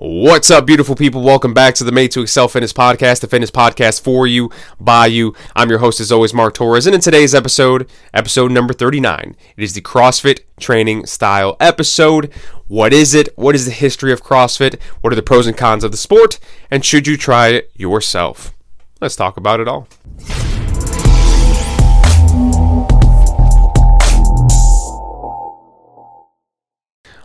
What's up, beautiful people? Welcome back to the Made to Excel Fitness Podcast, the fitness podcast for you, by you. I'm your host, as always, Mark Torres. And in today's episode, episode number 39, it is the CrossFit training style episode. What is it? What is the history of CrossFit? What are the pros and cons of the sport? And should you try it yourself? Let's talk about it all.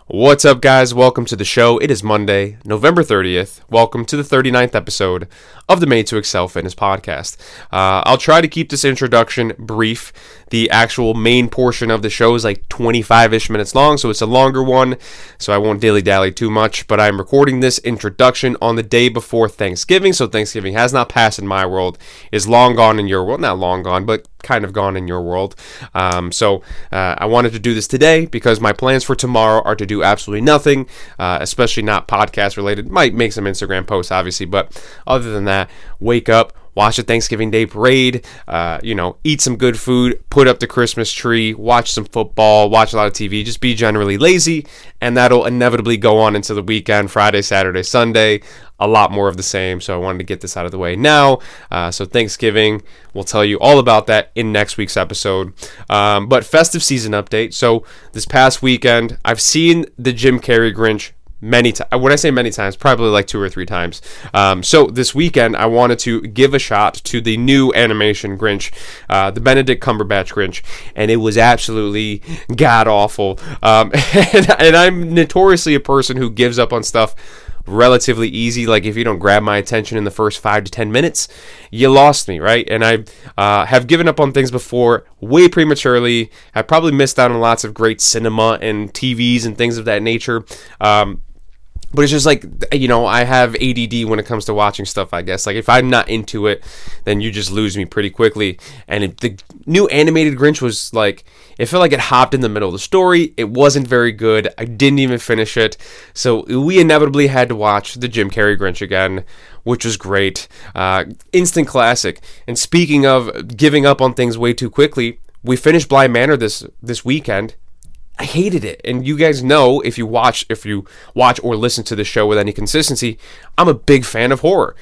What's up, guys? Welcome to the show. It is Monday, November 30th. Welcome to the 39th episode of the Made to Excel Fitness podcast. Uh, I'll try to keep this introduction brief. The actual main portion of the show is like 25 ish minutes long, so it's a longer one, so I won't dilly dally too much. But I'm recording this introduction on the day before Thanksgiving, so Thanksgiving has not passed in my world, is long gone in your world. Not long gone, but kind of gone in your world. Um, so uh, I wanted to do this today because my plans for tomorrow are to do absolutely nothing, uh, especially not podcast related. Might make some Instagram posts, obviously, but other than that, wake up, watch a Thanksgiving Day parade, uh, you know, eat some good food, put up the Christmas tree, watch some football, watch a lot of TV, just be generally lazy, and that'll inevitably go on into the weekend, Friday, Saturday, Sunday, a lot more of the same. So I wanted to get this out of the way now. Uh, so Thanksgiving, we'll tell you all about that in next week's episode. Um, but festive season update. So this past weekend, I've seen the Jim Carrey Grinch many times. When I say many times, probably like two or three times. Um, so this weekend, I wanted to give a shot to the new animation Grinch, uh, the Benedict Cumberbatch Grinch, and it was absolutely god awful. Um, and, and I'm notoriously a person who gives up on stuff relatively easy. Like if you don't grab my attention in the first five to ten minutes, you lost me, right? And I uh, have given up on things before way prematurely. I probably missed out on lots of great cinema and TVs and things of that nature. Um, but it's just like you know i have add when it comes to watching stuff i guess. Like if i'm not into it then you just lose me pretty quickly. And it, the new animated grinch was like it felt like it hopped in the middle of the story. It wasn't very good. I didn't even finish it. So we inevitably had to watch the jim carrey grinch again which was great. Uh, instant classic. And speaking of giving up on things way too quickly we finished Bly Manor this this weekend I hated it. And you guys know if you watch if you watch or listen to the show with any consistency, I'm a big fan of horror.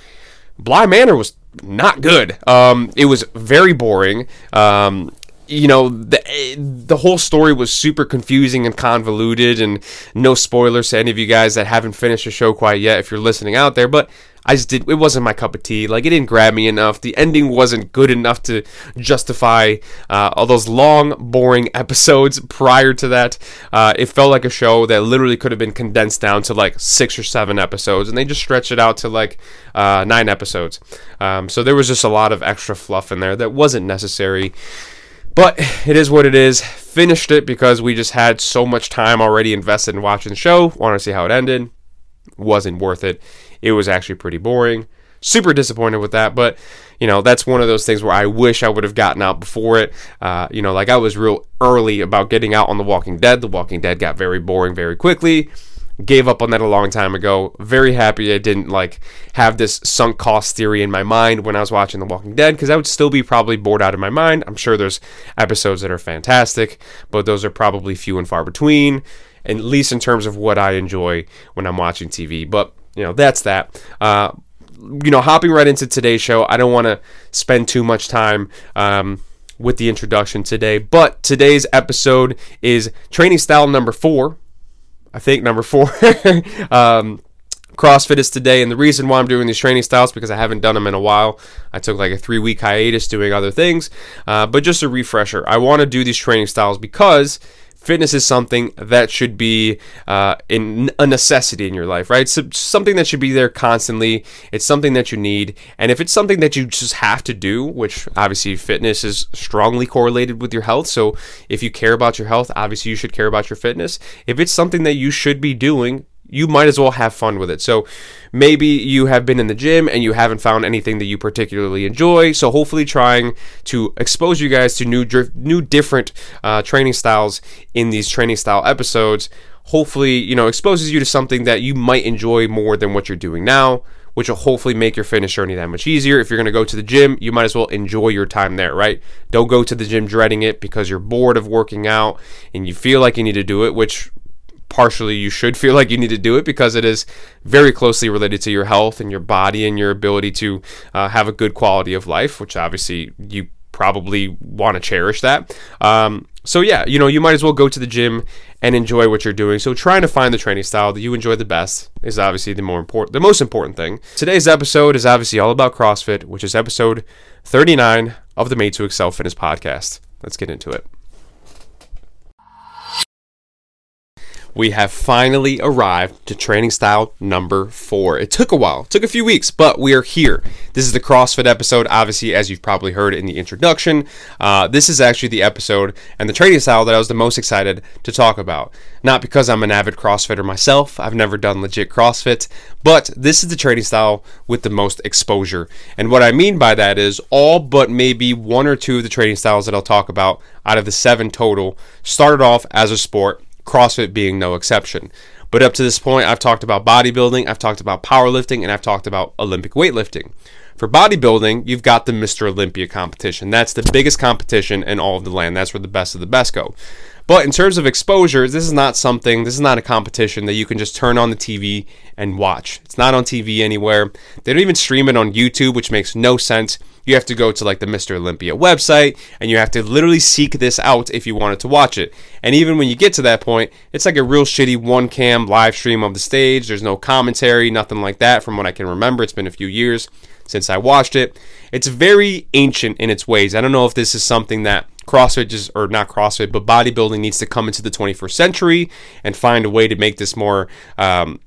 Bly Manor was not good. Um, it was very boring. Um, you know the the whole story was super confusing and convoluted and no spoilers to any of you guys that haven't finished the show quite yet if you're listening out there but I just did. It wasn't my cup of tea. Like it didn't grab me enough. The ending wasn't good enough to justify uh, all those long, boring episodes prior to that. Uh, it felt like a show that literally could have been condensed down to like six or seven episodes, and they just stretched it out to like uh, nine episodes. Um, so there was just a lot of extra fluff in there that wasn't necessary. But it is what it is. Finished it because we just had so much time already invested in watching the show. Wanted to see how it ended. Wasn't worth it it was actually pretty boring. Super disappointed with that, but you know that's one of those things where I wish I would have gotten out before it. Uh, you know, like I was real early about getting out on The Walking Dead. The Walking Dead got very boring very quickly. Gave up on that a long time ago. Very happy I didn't like have this sunk cost theory in my mind when I was watching The Walking Dead because I would still be probably bored out of my mind. I'm sure there's episodes that are fantastic, but those are probably few and far between, at least in terms of what I enjoy when I'm watching TV. But you know, that's that. Uh, you know, hopping right into today's show, I don't want to spend too much time um, with the introduction today, but today's episode is training style number four. I think number four. um, CrossFit is today, and the reason why I'm doing these training styles because I haven't done them in a while. I took like a three week hiatus doing other things, uh, but just a refresher. I want to do these training styles because fitness is something that should be uh, in a necessity in your life, right? So something that should be there constantly. It's something that you need, and if it's something that you just have to do, which obviously fitness is strongly correlated with your health. So if you care about your health, obviously you should care about your fitness. If it's something that you should be doing, you might as well have fun with it. So maybe you have been in the gym and you haven't found anything that you particularly enjoy. So hopefully, trying to expose you guys to new, new different uh, training styles in these training style episodes. Hopefully, you know, exposes you to something that you might enjoy more than what you're doing now which will hopefully make your fitness journey that much easier. If you're going to go to the gym, you might as well enjoy your time there, right? Don't go to the gym dreading it because you're bored of working out and you feel like you need to do it, which partially you should feel like you need to do it because it is very closely related to your health and your body and your ability to uh, have a good quality of life, which obviously you probably want to cherish that. Um, so yeah, you know, you might as well go to the gym and enjoy what you're doing. So trying to find the training style that you enjoy the best is obviously the more important, the most important thing. Today's episode is obviously all about CrossFit, which is episode 39 of the Made to Excel Fitness podcast. Let's get into it. We have finally arrived to training style number four. It took a while, took a few weeks, but we are here. This is the CrossFit episode, obviously, as you've probably heard in the introduction. Uh, this is actually the episode and the training style that I was the most excited to talk about. Not because I'm an avid CrossFitter myself, I've never done legit CrossFit, but this is the training style with the most exposure. And what I mean by that is all but maybe one or two of the training styles that I'll talk about out of the seven total started off as a sport CrossFit being no exception. But up to this point, I've talked about bodybuilding, I've talked about powerlifting, and I've talked about Olympic weightlifting. For bodybuilding, you've got the Mr. Olympia competition. That's the biggest competition in all of the land. That's where the best of the best go. But in terms of exposure, this is not something, this is not a competition that you can just turn on the TV and watch. It's not on TV anywhere. They don't even stream it on YouTube, which makes no sense you have to go to like the Mr. Olympia website and you have to literally seek this out if you wanted to watch it. And even when you get to that point, it's like a real shitty one cam live stream of the stage. There's no commentary, nothing like that from what I can remember. It's been a few years since I watched it. It's very ancient in its ways. I don't know if this is something that CrossFit just, or not CrossFit, but bodybuilding needs to come into the 21st century and find a way to make this more um,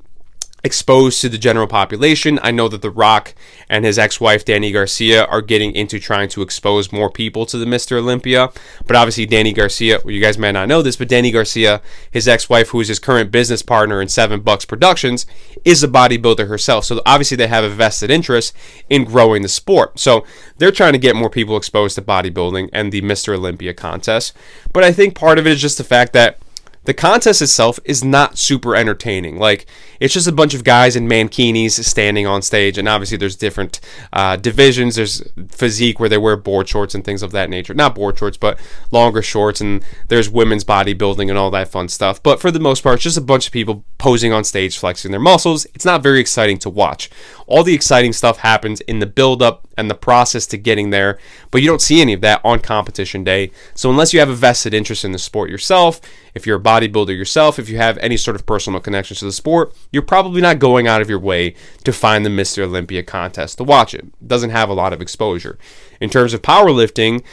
exposed to the general population. I know that The Rock and his ex wife, Dany Garcia, are getting into trying to expose more people to the Mr. Olympia. But obviously, Dany Garcia, well, you guys may not know this, but Dany Garcia, his ex wife, who is his current business partner in Seven Bucks Productions, is a bodybuilder herself. So obviously, they have a vested interest in growing the sport. So they're trying to get more people exposed to bodybuilding and the Mr. Olympia contest. But I think part of it is just the fact that the contest itself is not super entertaining. Like it's just a bunch of guys in mankinis standing on stage, and obviously there's different uh, divisions. There's physique where they wear board shorts and things of that nature. Not board shorts, but longer shorts, and there's women's bodybuilding and all that fun stuff. But for the most part, it's just a bunch of people posing on stage, flexing their muscles. It's not very exciting to watch. All the exciting stuff happens in the build up and the process to getting there, but you don't see any of that on competition day. So unless you have a vested interest in the sport yourself, if you're a bodybuilder yourself, if you have any sort of personal connections to the sport, you're probably not going out of your way to find the Mr. Olympia contest to watch it. it doesn't have a lot of exposure. In terms of powerlifting,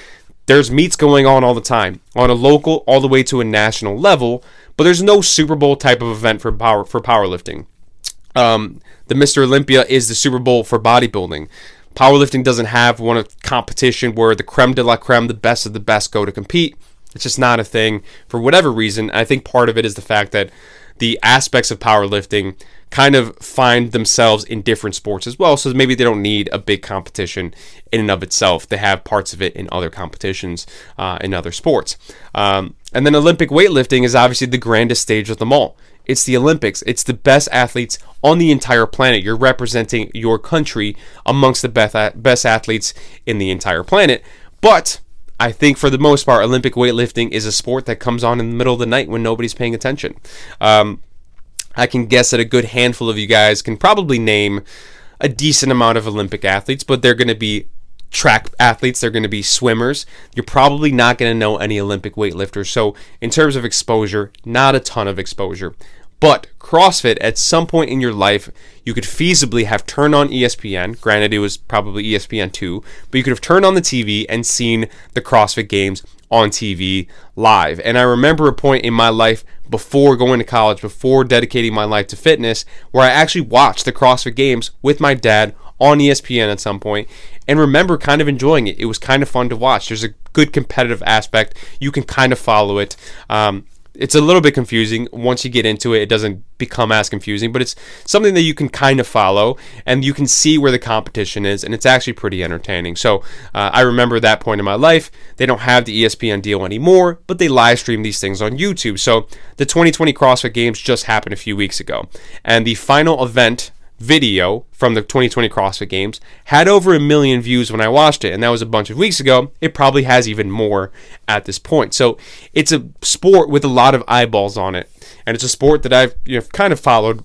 there's meets going on all the time, on a local all the way to a national level, but there's no Super Bowl type of event for power for powerlifting. Um, the Mr. Olympia is the Super Bowl for bodybuilding. Powerlifting doesn't have one of competition where the creme de la creme, the best of the best, go to compete. It's just not a thing for whatever reason. I think part of it is the fact that the aspects of powerlifting kind of find themselves in different sports as well. So maybe they don't need a big competition in and of itself. They have parts of it in other competitions uh, in other sports. Um, and then Olympic weightlifting is obviously the grandest stage of them all. It's the Olympics. It's the best athletes on the entire planet. You're representing your country amongst the best athletes in the entire planet. But I think for the most part, Olympic weightlifting is a sport that comes on in the middle of the night when nobody's paying attention. Um, I can guess that a good handful of you guys can probably name a decent amount of Olympic athletes, but they're going to be track athletes, they're going to be swimmers. You're probably not going to know any Olympic weightlifters. So, in terms of exposure, not a ton of exposure. But CrossFit, at some point in your life, you could feasibly have turned on ESPN. Granted, it was probably ESPN2, but you could have turned on the TV and seen the CrossFit games on TV live. And I remember a point in my life before going to college, before dedicating my life to fitness, where I actually watched the CrossFit games with my dad on ESPN at some point and remember kind of enjoying it. It was kind of fun to watch. There's a good competitive aspect. You can kind of follow it. Um, it's a little bit confusing. Once you get into it, it doesn't become as confusing, but it's something that you can kind of follow and you can see where the competition is, and it's actually pretty entertaining. So uh, I remember that point in my life. They don't have the ESPN deal anymore, but they live stream these things on YouTube. So the 2020 CrossFit Games just happened a few weeks ago, and the final event video from the 2020 CrossFit Games had over a million views when I watched it, and that was a bunch of weeks ago. It probably has even more at this point. So it's a sport with a lot of eyeballs on it, and it's a sport that I've you know, kind of followed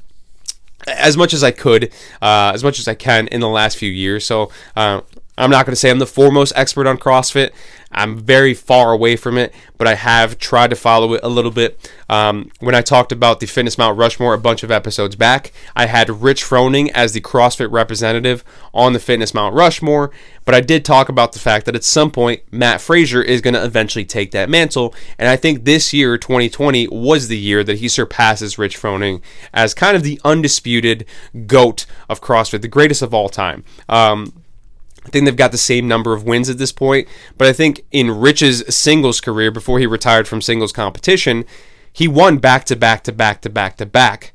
as much as I could, uh, as much as I can in the last few years. So uh, I'm not going to say I'm the foremost expert on CrossFit. I'm very far away from it, but I have tried to follow it a little bit. Um, when I talked about the Fitness Mount Rushmore a bunch of episodes back, I had Rich Froning as the CrossFit representative on the Fitness Mount Rushmore, but I did talk about the fact that at some point Matt Fraser is going to eventually take that mantle, and I think this year, 2020, was the year that he surpasses Rich Froning as kind of the undisputed GOAT of CrossFit, the greatest of all time. Um, I think they've got the same number of wins at this point, but I think in Rich's singles career before he retired from singles competition, he won back to back to back to back to back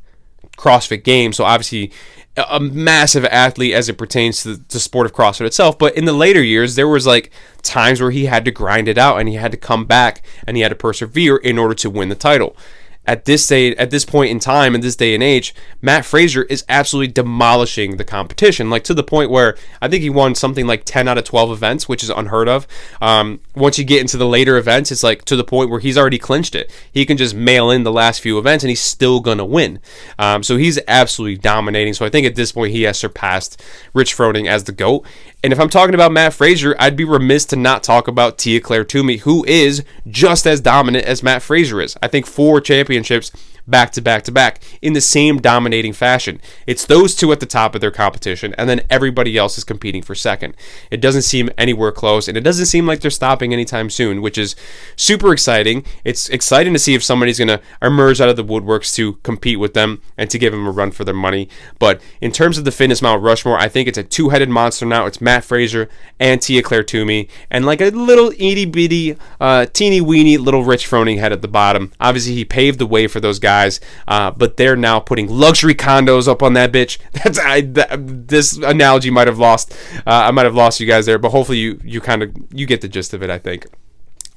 CrossFit games. So obviously a massive athlete as it pertains to the sport of CrossFit itself. But in the later years, there was like times where he had to grind it out and he had to come back and he had to persevere in order to win the title at this day, at this point in time, in this day and age, Matt Fraser is absolutely demolishing the competition. Like to the point where I think he won something like 10 out of 12 events, which is unheard of. Um, once you get into the later events, it's like to the point where he's already clinched it. He can just mail in the last few events and he's still gonna win. Um, so he's absolutely dominating. So I think at this point he has surpassed Rich Froning as the GOAT. And if I'm talking about Matt Fraser, I'd be remiss to not talk about Tia-Clair Toomey, who is just as dominant as Matt Fraser is. I think four championships back to back to back in the same dominating fashion. It's those two at the top of their competition, and then everybody else is competing for second. It doesn't seem anywhere close, and it doesn't seem like they're stopping anytime soon, which is super exciting. It's exciting to see if somebody's going to emerge out of the woodworks to compete with them and to give them a run for their money. But in terms of the fitness Mount Rushmore, I think it's a two headed monster now. It's Matt Fraser and Tia-Clair Toomey, and like a little itty bitty, uh, teeny weeny little Rich Froning head at the bottom. Obviously, he paved the way for those guys guys, uh, but they're now putting luxury condos up on that bitch. That's I, that, this analogy might have lost. Uh, I might have lost you guys there, but hopefully you you kind of you get the gist of it. I think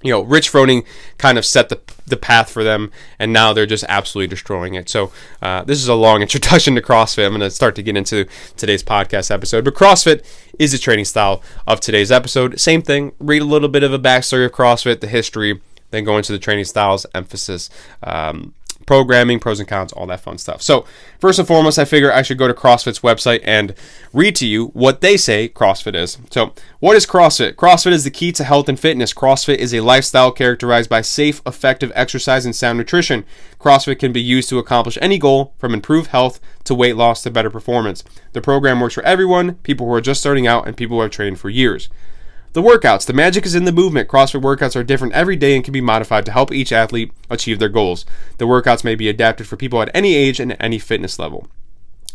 you know, Rich Froning kind of set the, the path for them, and now they're just absolutely destroying it. So, uh, this is a long introduction to CrossFit. I'm going to start to get into today's podcast episode. But CrossFit is the training style of today's episode. Same thing, read a little bit of a backstory of CrossFit, the history, then go into the training styles, emphasis. Um, programming, pros and cons, all that fun stuff. So, first and foremost, I figure I should go to CrossFit's website and read to you what they say CrossFit is. So, what is CrossFit? CrossFit is the key to health and fitness. CrossFit is a lifestyle characterized by safe, effective exercise and sound nutrition. CrossFit can be used to accomplish any goal from improved health to weight loss to better performance. The program works for everyone, people who are just starting out and people who have trained for years. The workouts. The magic is in the movement. CrossFit workouts are different every day and can be modified to help each athlete achieve their goals. The workouts may be adapted for people at any age and any fitness level.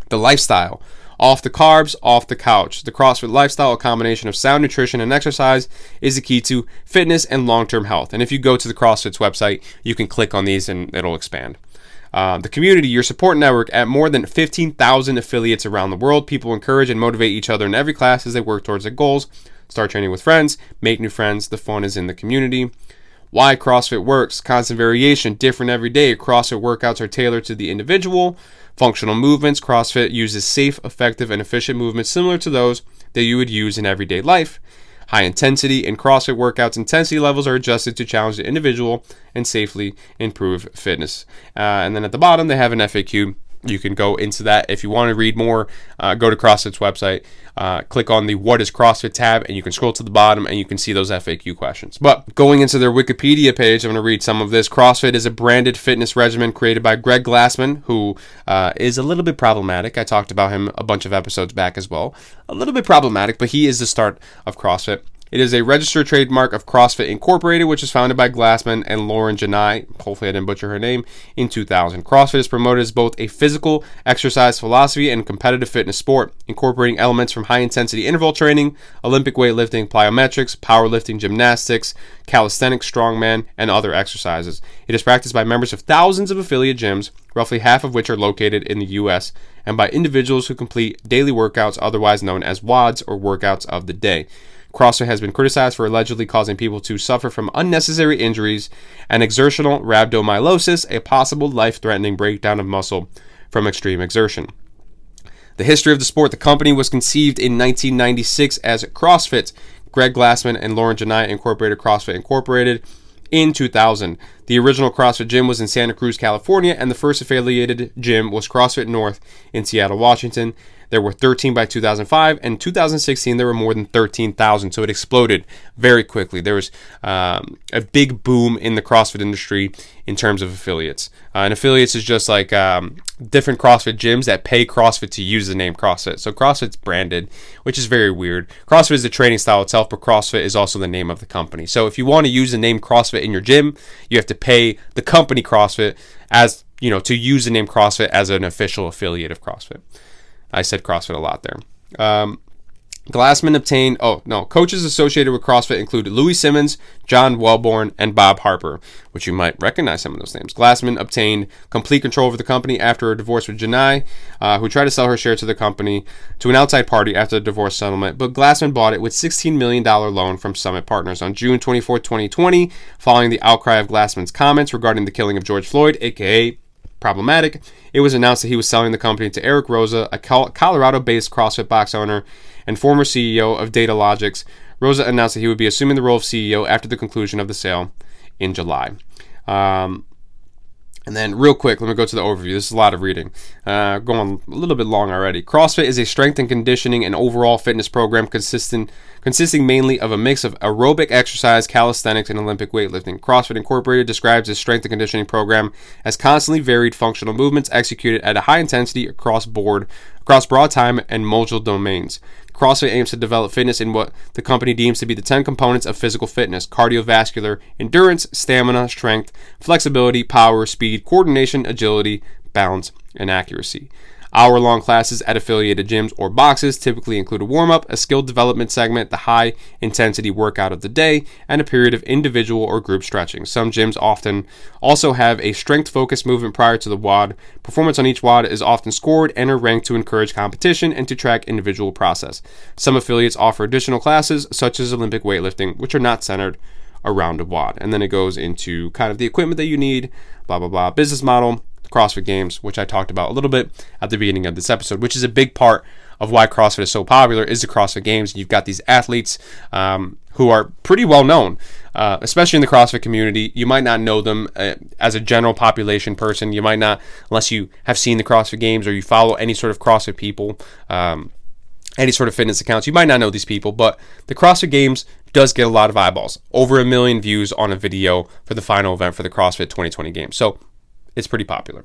The lifestyle. Off the carbs, off the couch. The CrossFit lifestyle, a combination of sound nutrition and exercise, is the key to fitness and long term health. And if you go to the CrossFit's website, you can click on these and it'll expand. Uh, the community, your support network at more than 15,000 affiliates around the world. People encourage and motivate each other in every class as they work towards their goals. Start training with friends, make new friends. The fun is in the community. Why CrossFit works. Constant variation, different every day. CrossFit workouts are tailored to the individual. Functional movements. CrossFit uses safe, effective, and efficient movements similar to those that you would use in everyday life. High intensity and CrossFit workouts intensity levels are adjusted to challenge the individual and safely improve fitness. Uh, and then at the bottom, they have an FAQ you can go into that. If you want to read more, uh, go to CrossFit's website, uh, click on the What is CrossFit tab, and you can scroll to the bottom and you can see those FAQ questions. But going into their Wikipedia page, I'm going to read some of this. CrossFit is a branded fitness regimen created by Greg Glassman, who uh, is a little bit problematic. I talked about him a bunch of episodes back as well. A little bit problematic, but he is the start of CrossFit. It is a registered trademark of CrossFit Incorporated, which is founded by Glassman and Lauren Jenai, hopefully I didn't butcher her name, in 2000. CrossFit is promoted as both a physical exercise philosophy and competitive fitness sport, incorporating elements from high intensity interval training, Olympic weightlifting, plyometrics, powerlifting, gymnastics, calisthenics, strongman, and other exercises. It is practiced by members of thousands of affiliate gyms, roughly half of which are located in the U.S., and by individuals who complete daily workouts, otherwise known as WODs or workouts of the day. CrossFit has been criticized for allegedly causing people to suffer from unnecessary injuries and exertional rhabdomyolysis, a possible life threatening breakdown of muscle from extreme exertion. The history of the sport, the company was conceived in 1996 as CrossFit. Greg Glassman and Lauren Jenai incorporated CrossFit Incorporated in 2000. The original CrossFit gym was in Santa Cruz, California, and the first affiliated gym was CrossFit North in Seattle, Washington. There were 13 by 2005, and 2016 there were more than 13,000. So it exploded very quickly. There was um, a big boom in the CrossFit industry in terms of affiliates. Uh, and affiliates is just like um, different CrossFit gyms that pay CrossFit to use the name CrossFit. So CrossFit's branded, which is very weird. CrossFit is the training style itself, but CrossFit is also the name of the company. So if you want to use the name CrossFit in your gym, you have to pay the company CrossFit as you know to use the name CrossFit as an official affiliate of CrossFit. I said CrossFit a lot there. Um, Glassman obtained, oh no, coaches associated with CrossFit include Louie Simmons, John Welbourn, and Bob Harper, which you might recognize some of those names. Glassman obtained complete control over the company after a divorce with Jenai, uh, who tried to sell her share to the company to an outside party after the divorce settlement, but Glassman bought it with $16 million loan from Summit Partners. On June 24, 2020, following the outcry of Glassman's comments regarding the killing of George Floyd, aka problematic, it was announced that he was selling the company to Eric Roza, a Colorado based CrossFit box owner and former CEO of Datalogix. Roza announced that he would be assuming the role of CEO after the conclusion of the sale in July. Um, and then, real quick, let me go to the overview. This is a lot of reading. Uh, going a little bit long already. CrossFit is a strength and conditioning and overall fitness program consistent, consisting mainly of a mix of aerobic exercise, calisthenics, and Olympic weightlifting. CrossFit Incorporated describes its strength and conditioning program as constantly varied functional movements executed at a high intensity across board, across broad time and modal domains. CrossFit aims to develop fitness in what the company deems to be the 10 components of physical fitness cardiovascular, endurance, stamina, strength, flexibility, power, speed, coordination, agility, balance, and accuracy. Hour long classes at affiliated gyms or boxes typically include a warm up, a skill development segment, the high intensity workout of the day, and a period of individual or group stretching. Some gyms often also have a strength focused movement prior to the WOD. Performance on each WOD is often scored and are ranked to encourage competition and to track individual process. Some affiliates offer additional classes, such as Olympic weightlifting, which are not centered around a WOD. And then it goes into kind of the equipment that you need, blah, blah, blah, business model CrossFit Games, which I talked about a little bit at the beginning of this episode, which is a big part of why CrossFit is so popular is the CrossFit Games. You've got these athletes um, who are pretty well known, uh, especially in the CrossFit community. You might not know them uh, as a general population person. You might not, unless you have seen the CrossFit Games or you follow any sort of CrossFit people. Um, any sort of fitness accounts. You might not know these people, but the CrossFit Games does get a lot of eyeballs. Over a million views on a video for the final event for the CrossFit 2020 Games. So it's pretty popular.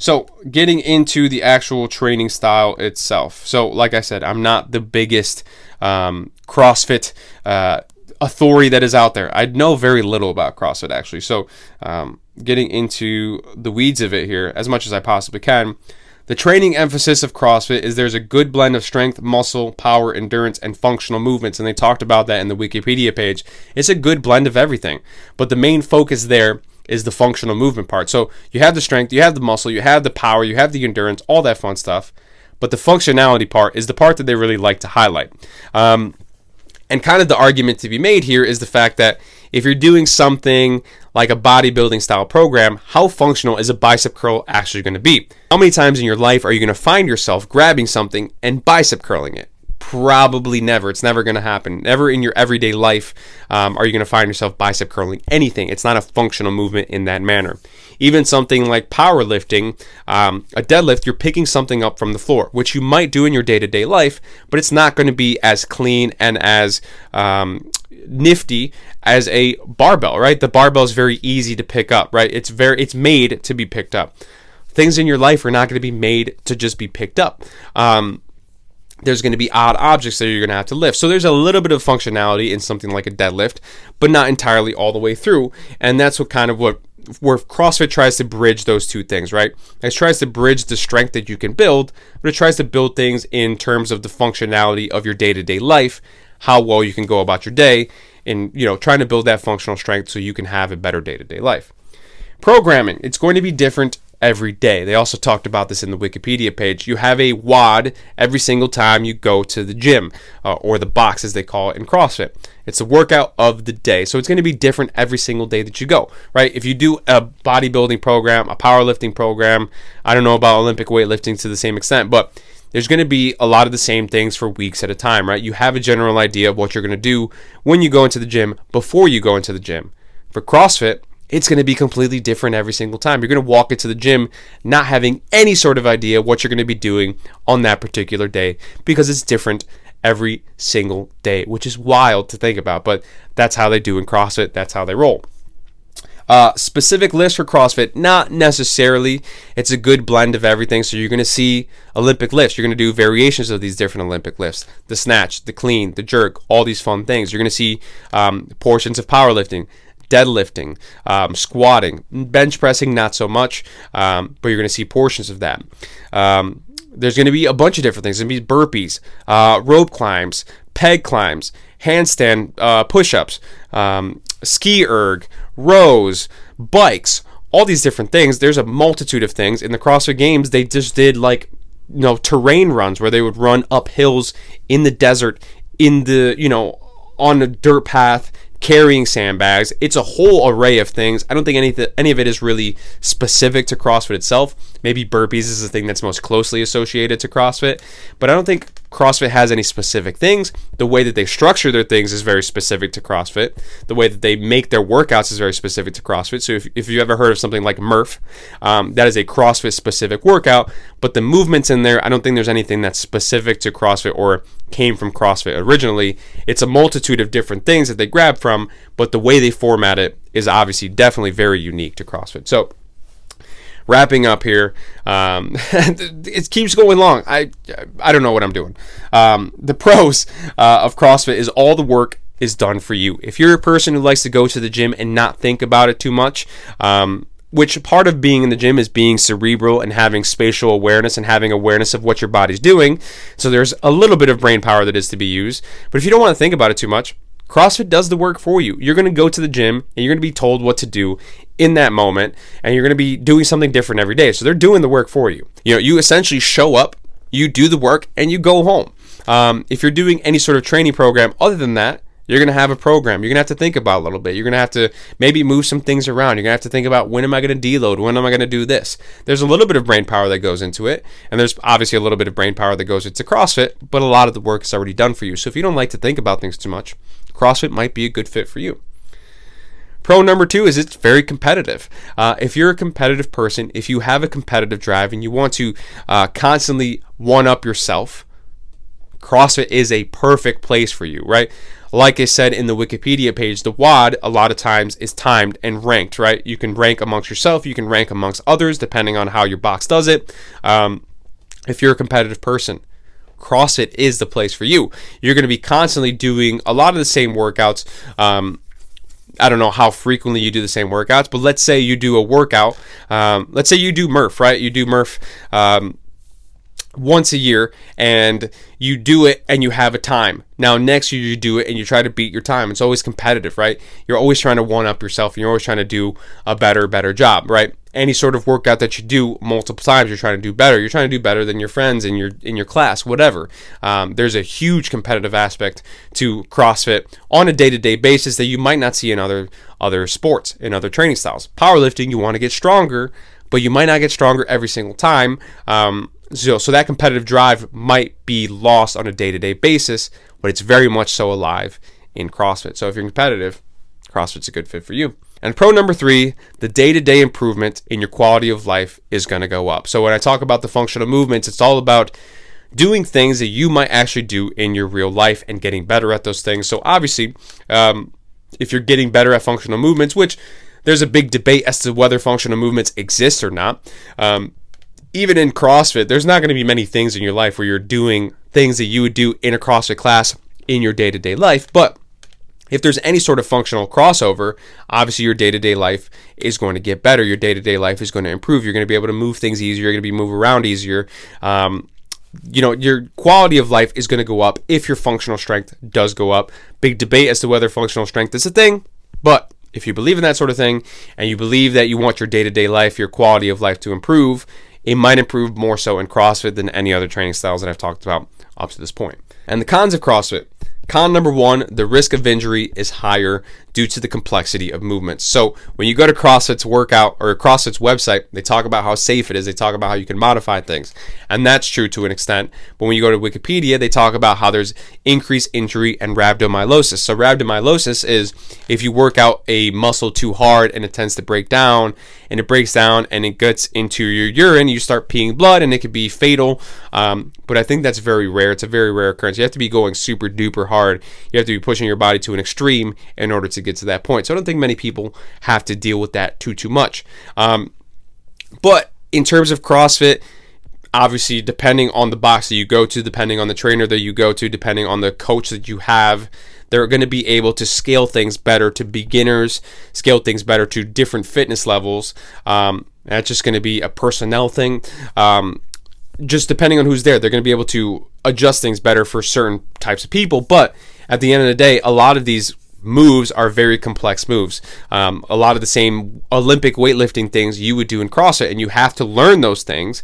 So, getting into the actual training style itself. So, like I said, I'm not the biggest um, CrossFit uh, authority that is out there. I know very little about CrossFit actually. So, um, getting into the weeds of it here as much as I possibly can. The training emphasis of CrossFit is there's a good blend of strength, muscle, power, endurance, and functional movements, and they talked about that in the Wikipedia page. It's a good blend of everything, but the main focus there is the functional movement part. So you have the strength, you have the muscle, you have the power, you have the endurance, all that fun stuff. But the functionality part is the part that they really like to highlight. Um, and kind of the argument to be made here is the fact that if you're doing something like a bodybuilding style program, how functional is a bicep curl actually going to be? How many times in your life are you going to find yourself grabbing something and bicep curling it? Probably never. It's never going to happen. Never in your everyday life um, are you going to find yourself bicep curling anything. It's not a functional movement in that manner. Even something like powerlifting, um, a deadlift, you're picking something up from the floor, which you might do in your day to day life, but it's not going to be as clean and as um, nifty as a barbell, right? The barbell is very easy to pick up, right? It's very it's made to be picked up. Things in your life are not going to be made to just be picked up. Um, there's going to be odd objects that you're going to have to lift. So there's a little bit of functionality in something like a deadlift, but not entirely all the way through. And that's what kind of what where CrossFit tries to bridge those two things, right? It tries to bridge the strength that you can build, but it tries to build things in terms of the functionality of your day-to-day life, how well you can go about your day, and you know, trying to build that functional strength so you can have a better day-to-day life. Programming, it's going to be different every day. They also talked about this in the Wikipedia page. You have a WOD every single time you go to the gym, uh, or the box as they call it in CrossFit. It's a workout of the day. So it's going to be different every single day that you go, right? If you do a bodybuilding program, a powerlifting program, I don't know about Olympic weightlifting to the same extent, but there's going to be a lot of the same things for weeks at a time, right? You have a general idea of what you're going to do when you go into the gym before you go into the gym. For CrossFit, it's going to be completely different every single time. You're going to walk into the gym not having any sort of idea what you're going to be doing on that particular day because it's different every single day, which is wild to think about, but that's how they do in CrossFit. That's how they roll. Uh, specific list for CrossFit, not necessarily. It's a good blend of everything. So you're going to see Olympic lifts. You're going to do variations of these different Olympic lifts the snatch, the clean, the jerk, all these fun things. You're going to see um, portions of powerlifting, deadlifting, um, squatting, bench pressing, not so much, um, but you're going to see portions of that. Um, there's going to be a bunch of different things. There's going to be burpees, uh, rope climbs, peg climbs, handstand uh, push ups, um, ski erg, rows, bikes, all these different things. There's a multitude of things. In the CrossFit Games, they just did like, you know, terrain runs where they would run up hills in the desert, in the, you know, on a dirt path carrying sandbags. It's a whole array of things. I don't think any th- any of it is really specific to CrossFit itself. Maybe burpees is the thing that's most closely associated to CrossFit, but I don't think CrossFit has any specific things. The way that they structure their things is very specific to CrossFit. The way that they make their workouts is very specific to CrossFit. So if, if you've ever heard of something like Murph, um, that is a CrossFit specific workout, but the movements in there, I don't think there's anything that's specific to CrossFit or came from CrossFit originally. It's a multitude of different things that they grab from, but the way they format it is obviously definitely very unique to CrossFit. So wrapping up here. Um, it keeps going long. I I don't know what I'm doing. Um, the pros uh, of CrossFit is all the work is done for you. If you're a person who likes to go to the gym and not think about it too much, um, which part of being in the gym is being cerebral and having spatial awareness and having awareness of what your body's doing. So there's a little bit of brain power that is to be used. But if you don't want to think about it too much, CrossFit does the work for you. You're going to go to the gym and you're going to be told what to do in that moment and you're going to be doing something different every day. So they're doing the work for you. You know, you essentially show up, you do the work and you go home. Um, if you're doing any sort of training program other than that, you're going to have a program. You're going to have to think about a little bit. You're going to have to maybe move some things around. You're going to have to think about when am I going to deload? When am I going to do this? There's a little bit of brain power that goes into it. And there's obviously a little bit of brain power that goes into CrossFit, but a lot of the work is already done for you. So if you don't like to think about things too much, CrossFit might be a good fit for you. Pro number two is it's very competitive. Uh, if you're a competitive person, if you have a competitive drive and you want to uh, constantly one up yourself, CrossFit is a perfect place for you, right? Like I said in the Wikipedia page, the WOD a lot of times is timed and ranked, right? You can rank amongst yourself, you can rank amongst others depending on how your box does it. Um, if you're a competitive person, CrossFit is the place for you. You're going to be constantly doing a lot of the same workouts. Um, I don't know how frequently you do the same workouts, but let's say you do a workout. Um, let's say you do Murph, right? You do Murph um, once a year and you do it and you have a time. Now, next year you do it and you try to beat your time. It's always competitive, right? You're always trying to one up yourself and you're always trying to do a better, better job, right? Any sort of workout that you do multiple times, you're trying to do better. You're trying to do better than your friends in your in your class, whatever. Um, there's a huge competitive aspect to CrossFit on a day-to-day basis that you might not see in other other sports, in other training styles. Powerlifting, you want to get stronger, but you might not get stronger every single time. Um, so, so that competitive drive might be lost on a day to day basis, but it's very much so alive in CrossFit. So if you're competitive, CrossFit's a good fit for you. And pro number three, the day to day improvement in your quality of life is going to go up. So when I talk about the functional movements, it's all about doing things that you might actually do in your real life and getting better at those things. So obviously, um, if you're getting better at functional movements, which there's a big debate as to whether functional movements exist or not. Um, even in CrossFit, there's not going to be many things in your life where you're doing things that you would do in a CrossFit class in your day to day life. But if there's any sort of functional crossover, obviously your day to day life is going to get better. Your day to day life is going to improve. You're going to be able to move things easier. You're going to be move around easier. Um, you know, your quality of life is going to go up if your functional strength does go up. Big debate as to whether functional strength is a thing, but if you believe in that sort of thing and you believe that you want your day to day life, your quality of life to improve, it might improve more so in CrossFit than any other training styles that I've talked about up to this point. And the cons of CrossFit Con number one, the risk of injury is higher due to the complexity of movements. So when you go to CrossFit's workout or CrossFit's website, they talk about how safe it is. They talk about how you can modify things. And that's true to an extent. But when you go to Wikipedia, they talk about how there's increased injury and rhabdomyolysis. So rhabdomyolysis is if you work out a muscle too hard and it tends to break down and it breaks down and it gets into your urine, you start peeing blood and it could be fatal. Um, but I think that's very rare. It's a very rare occurrence. You have to be going super duper hard. You have to be pushing your body to an extreme in order to get to that point. So I don't think many people have to deal with that too too much. Um, but in terms of CrossFit, obviously depending on the box that you go to, depending on the trainer that you go to, depending on the coach that you have, they're going to be able to scale things better to beginners, scale things better to different fitness levels. Um, that's just going to be a personnel thing. Um, just depending on who's there, they're going to be able to adjust things better for certain types of people. But at the end of the day, a lot of these moves are very complex moves. Um, a lot of the same Olympic weightlifting things you would do in CrossFit, and you have to learn those things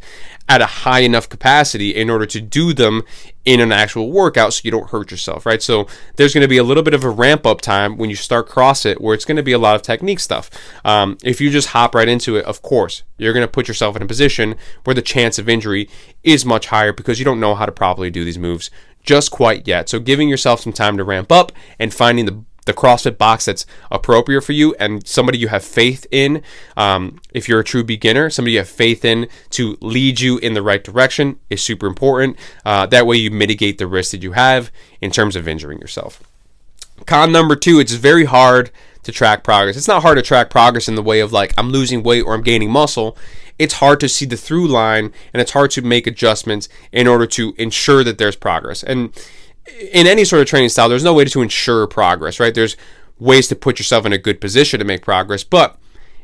at a high enough capacity in order to do them in an actual workout so you don't hurt yourself, right? So there's going to be a little bit of a ramp up time when you start CrossFit where it's going to be a lot of technique stuff. Um, if you just hop right into it, of course, you're going to put yourself in a position where the chance of injury is much higher because you don't know how to properly do these moves just quite yet. So giving yourself some time to ramp up and finding the the CrossFit box that's appropriate for you and somebody you have faith in. Um, if you're a true beginner, somebody you have faith in to lead you in the right direction is super important. Uh, that way, you mitigate the risk that you have in terms of injuring yourself. Con number two, it's very hard to track progress. It's not hard to track progress in the way of like I'm losing weight or I'm gaining muscle. It's hard to see the through line and it's hard to make adjustments in order to ensure that there's progress. And in any sort of training style, there's no way to ensure progress, right? There's ways to put yourself in a good position to make progress, but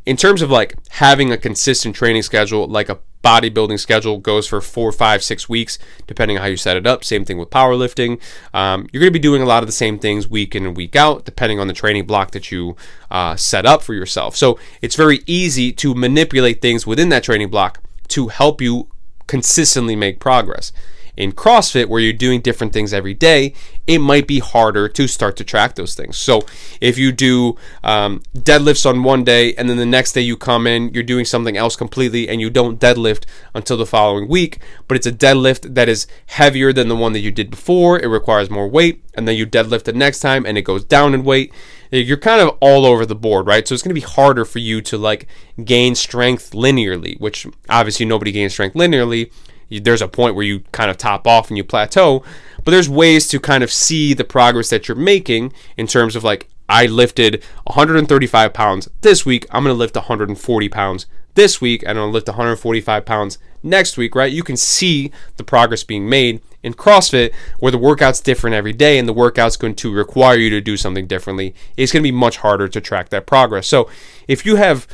in terms of like having a consistent training schedule, like a bodybuilding schedule goes for four, five, six weeks, depending on how you set it up. Same thing with powerlifting. Um, you're going to be doing a lot of the same things week in and week out, depending on the training block that you uh, set up for yourself. So it's very easy to manipulate things within that training block to help you consistently make progress in CrossFit, where you're doing different things every day, it might be harder to start to track those things. So if you do um, deadlifts on one day and then the next day you come in, you're doing something else completely and you don't deadlift until the following week, but it's a deadlift that is heavier than the one that you did before, it requires more weight, and then you deadlift the next time and it goes down in weight you're kind of all over the board, right? So it's going to be harder for you to like gain strength linearly, which obviously nobody gains strength linearly there's a point where you kind of top off and you plateau, but there's ways to kind of see the progress that you're making in terms of like I lifted 135 pounds this week. I'm to lift 140 pounds this week, and I'm to lift 145 pounds next week, right? You can see the progress being made in CrossFit where the workout's different every day and the workout's going to require you to do something differently. It's to be much harder to track that progress. So if you have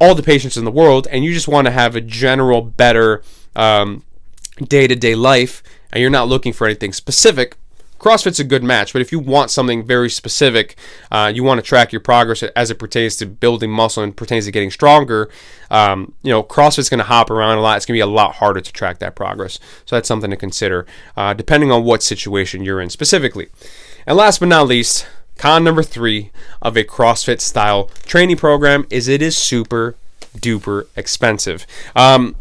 all the patience in the world and you just want to have a general better um, day to day life and you're not looking for anything specific, CrossFit's a good match. But if you want something very specific, uh, you want to track your progress as it pertains to building muscle and pertains to getting stronger, um, you know, CrossFit's going to hop around a lot. It's going to be a lot harder to track that progress. So that's something to consider, uh, depending on what situation you're in specifically. And last but not least, con number three of a CrossFit style training program is it is super duper expensive. Um,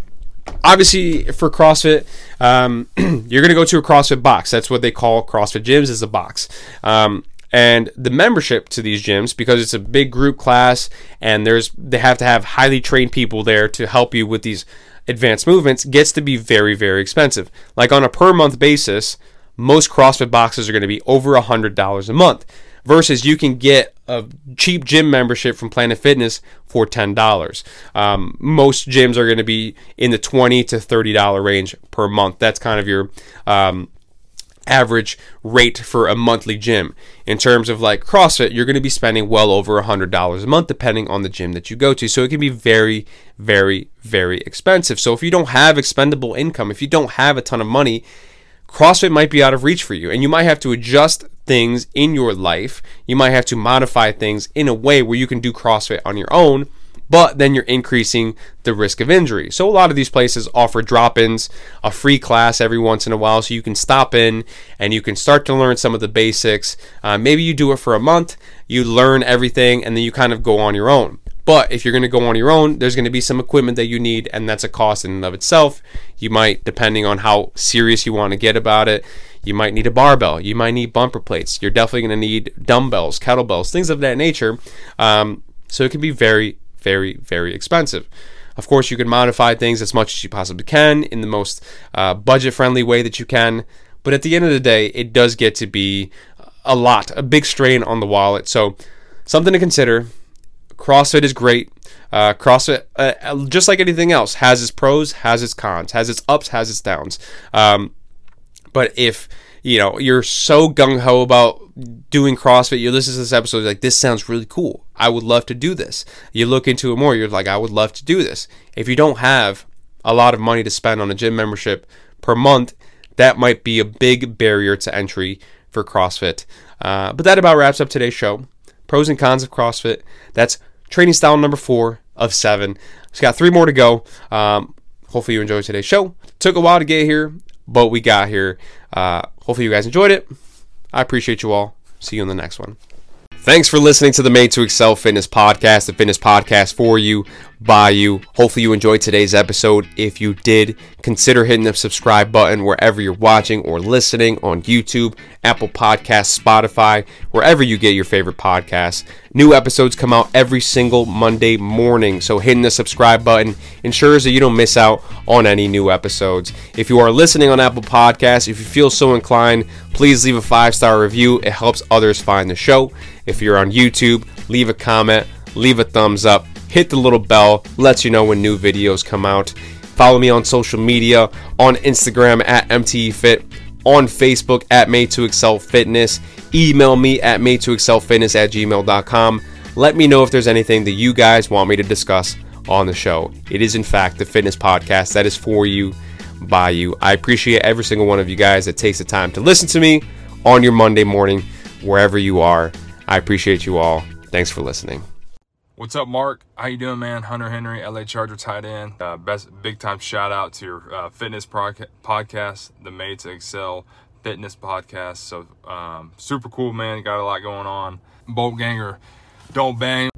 obviously for CrossFit, um, you're going to go to a CrossFit box. That's what they call CrossFit gyms is a box. Um, and the membership to these gyms because it's a big group class and there's they have to have highly trained people there to help you with these advanced movements gets to be very very expensive like on a per month basis most crossfit boxes are going to be over a hundred dollars a month versus you can get a cheap gym membership from Planet Fitness for $10. Um, most gyms are going to be in the 20 to $30 range per month. That's kind of your um, average rate for a monthly gym. In terms of like CrossFit, you're going to be spending well over $100 a month depending on the gym that you go to. So it can be very, very, very expensive. So if you don't have expendable income, if you don't have a ton of money, CrossFit might be out of reach for you, and you might have to adjust things in your life. You might have to modify things in a way where you can do CrossFit on your own but then you're increasing the risk of injury. So a lot of these places offer drop-ins, a free class every once in a while, so you can stop in and you can start to learn some of the basics. Uh, maybe you do it for a month, you learn everything, and then you kind of go on your own. But if you're going to go on your own, there's going to be some equipment that you need, and that's a cost in and of itself. You might, depending on how serious you want to get about it, you might need a barbell. You might need bumper plates. You're definitely going to need dumbbells, kettlebells, things of that nature. Um, so it can be very, very, very expensive. Of course, you can modify things as much as you possibly can in the most uh, budget friendly way that you can. But at the end of the day, it does get to be a lot, a big strain on the wallet. So, something to consider. CrossFit is great. Uh, CrossFit, uh, just like anything else, has its pros, has its cons, has its ups, has its downs. Um, but if you know you're so gung ho about doing CrossFit, you listen to this episode, like this sounds really cool. I would love to do this. You look into it more, you're like, I would love to do this. If you don't have a lot of money to spend on a gym membership per month, that might be a big barrier to entry for CrossFit. Uh, but that about wraps up today's show. Pros and cons of CrossFit. That's training style number four of seven. It's got three more to go. Um, hopefully you enjoyed today's show. Took a while to get here but we got here. Uh, hopefully, you guys enjoyed it. I appreciate you all. See you in the next one. Thanks for listening to the Made to Excel Fitness podcast, the fitness podcast for you, by you. Hopefully, you enjoyed today's episode. If you did, consider hitting the subscribe button wherever you're watching or listening on YouTube, Apple Podcasts, Spotify, wherever you get your favorite podcasts. New episodes come out every single Monday morning, so hitting the subscribe button ensures that you don't miss out on any new episodes. If you are listening on Apple Podcasts, if you feel so inclined, please leave a five star review. It helps others find the show. If you're on YouTube, leave a comment, leave a thumbs up, hit the little bell, lets you know when new videos come out. Follow me on social media on Instagram at MTEFit, on Facebook at Made to Excel Fitness. Email me at made to excel fitness at gmail.com. Let me know if there's anything that you guys want me to discuss on the show. It is, in fact, the fitness podcast that is for you, by you. I appreciate every single one of you guys that takes the time to listen to me on your Monday morning, wherever you are. I appreciate you all. Thanks for listening. What's up, Mark? How you doing, man? Hunter Henry, LA Charger tight end. Uh, best big time shout out to your uh, fitness podcast, the Made to Excel Fitness podcast. So um, super cool, man. Got a lot going on. Bolt Ganger, don't bang.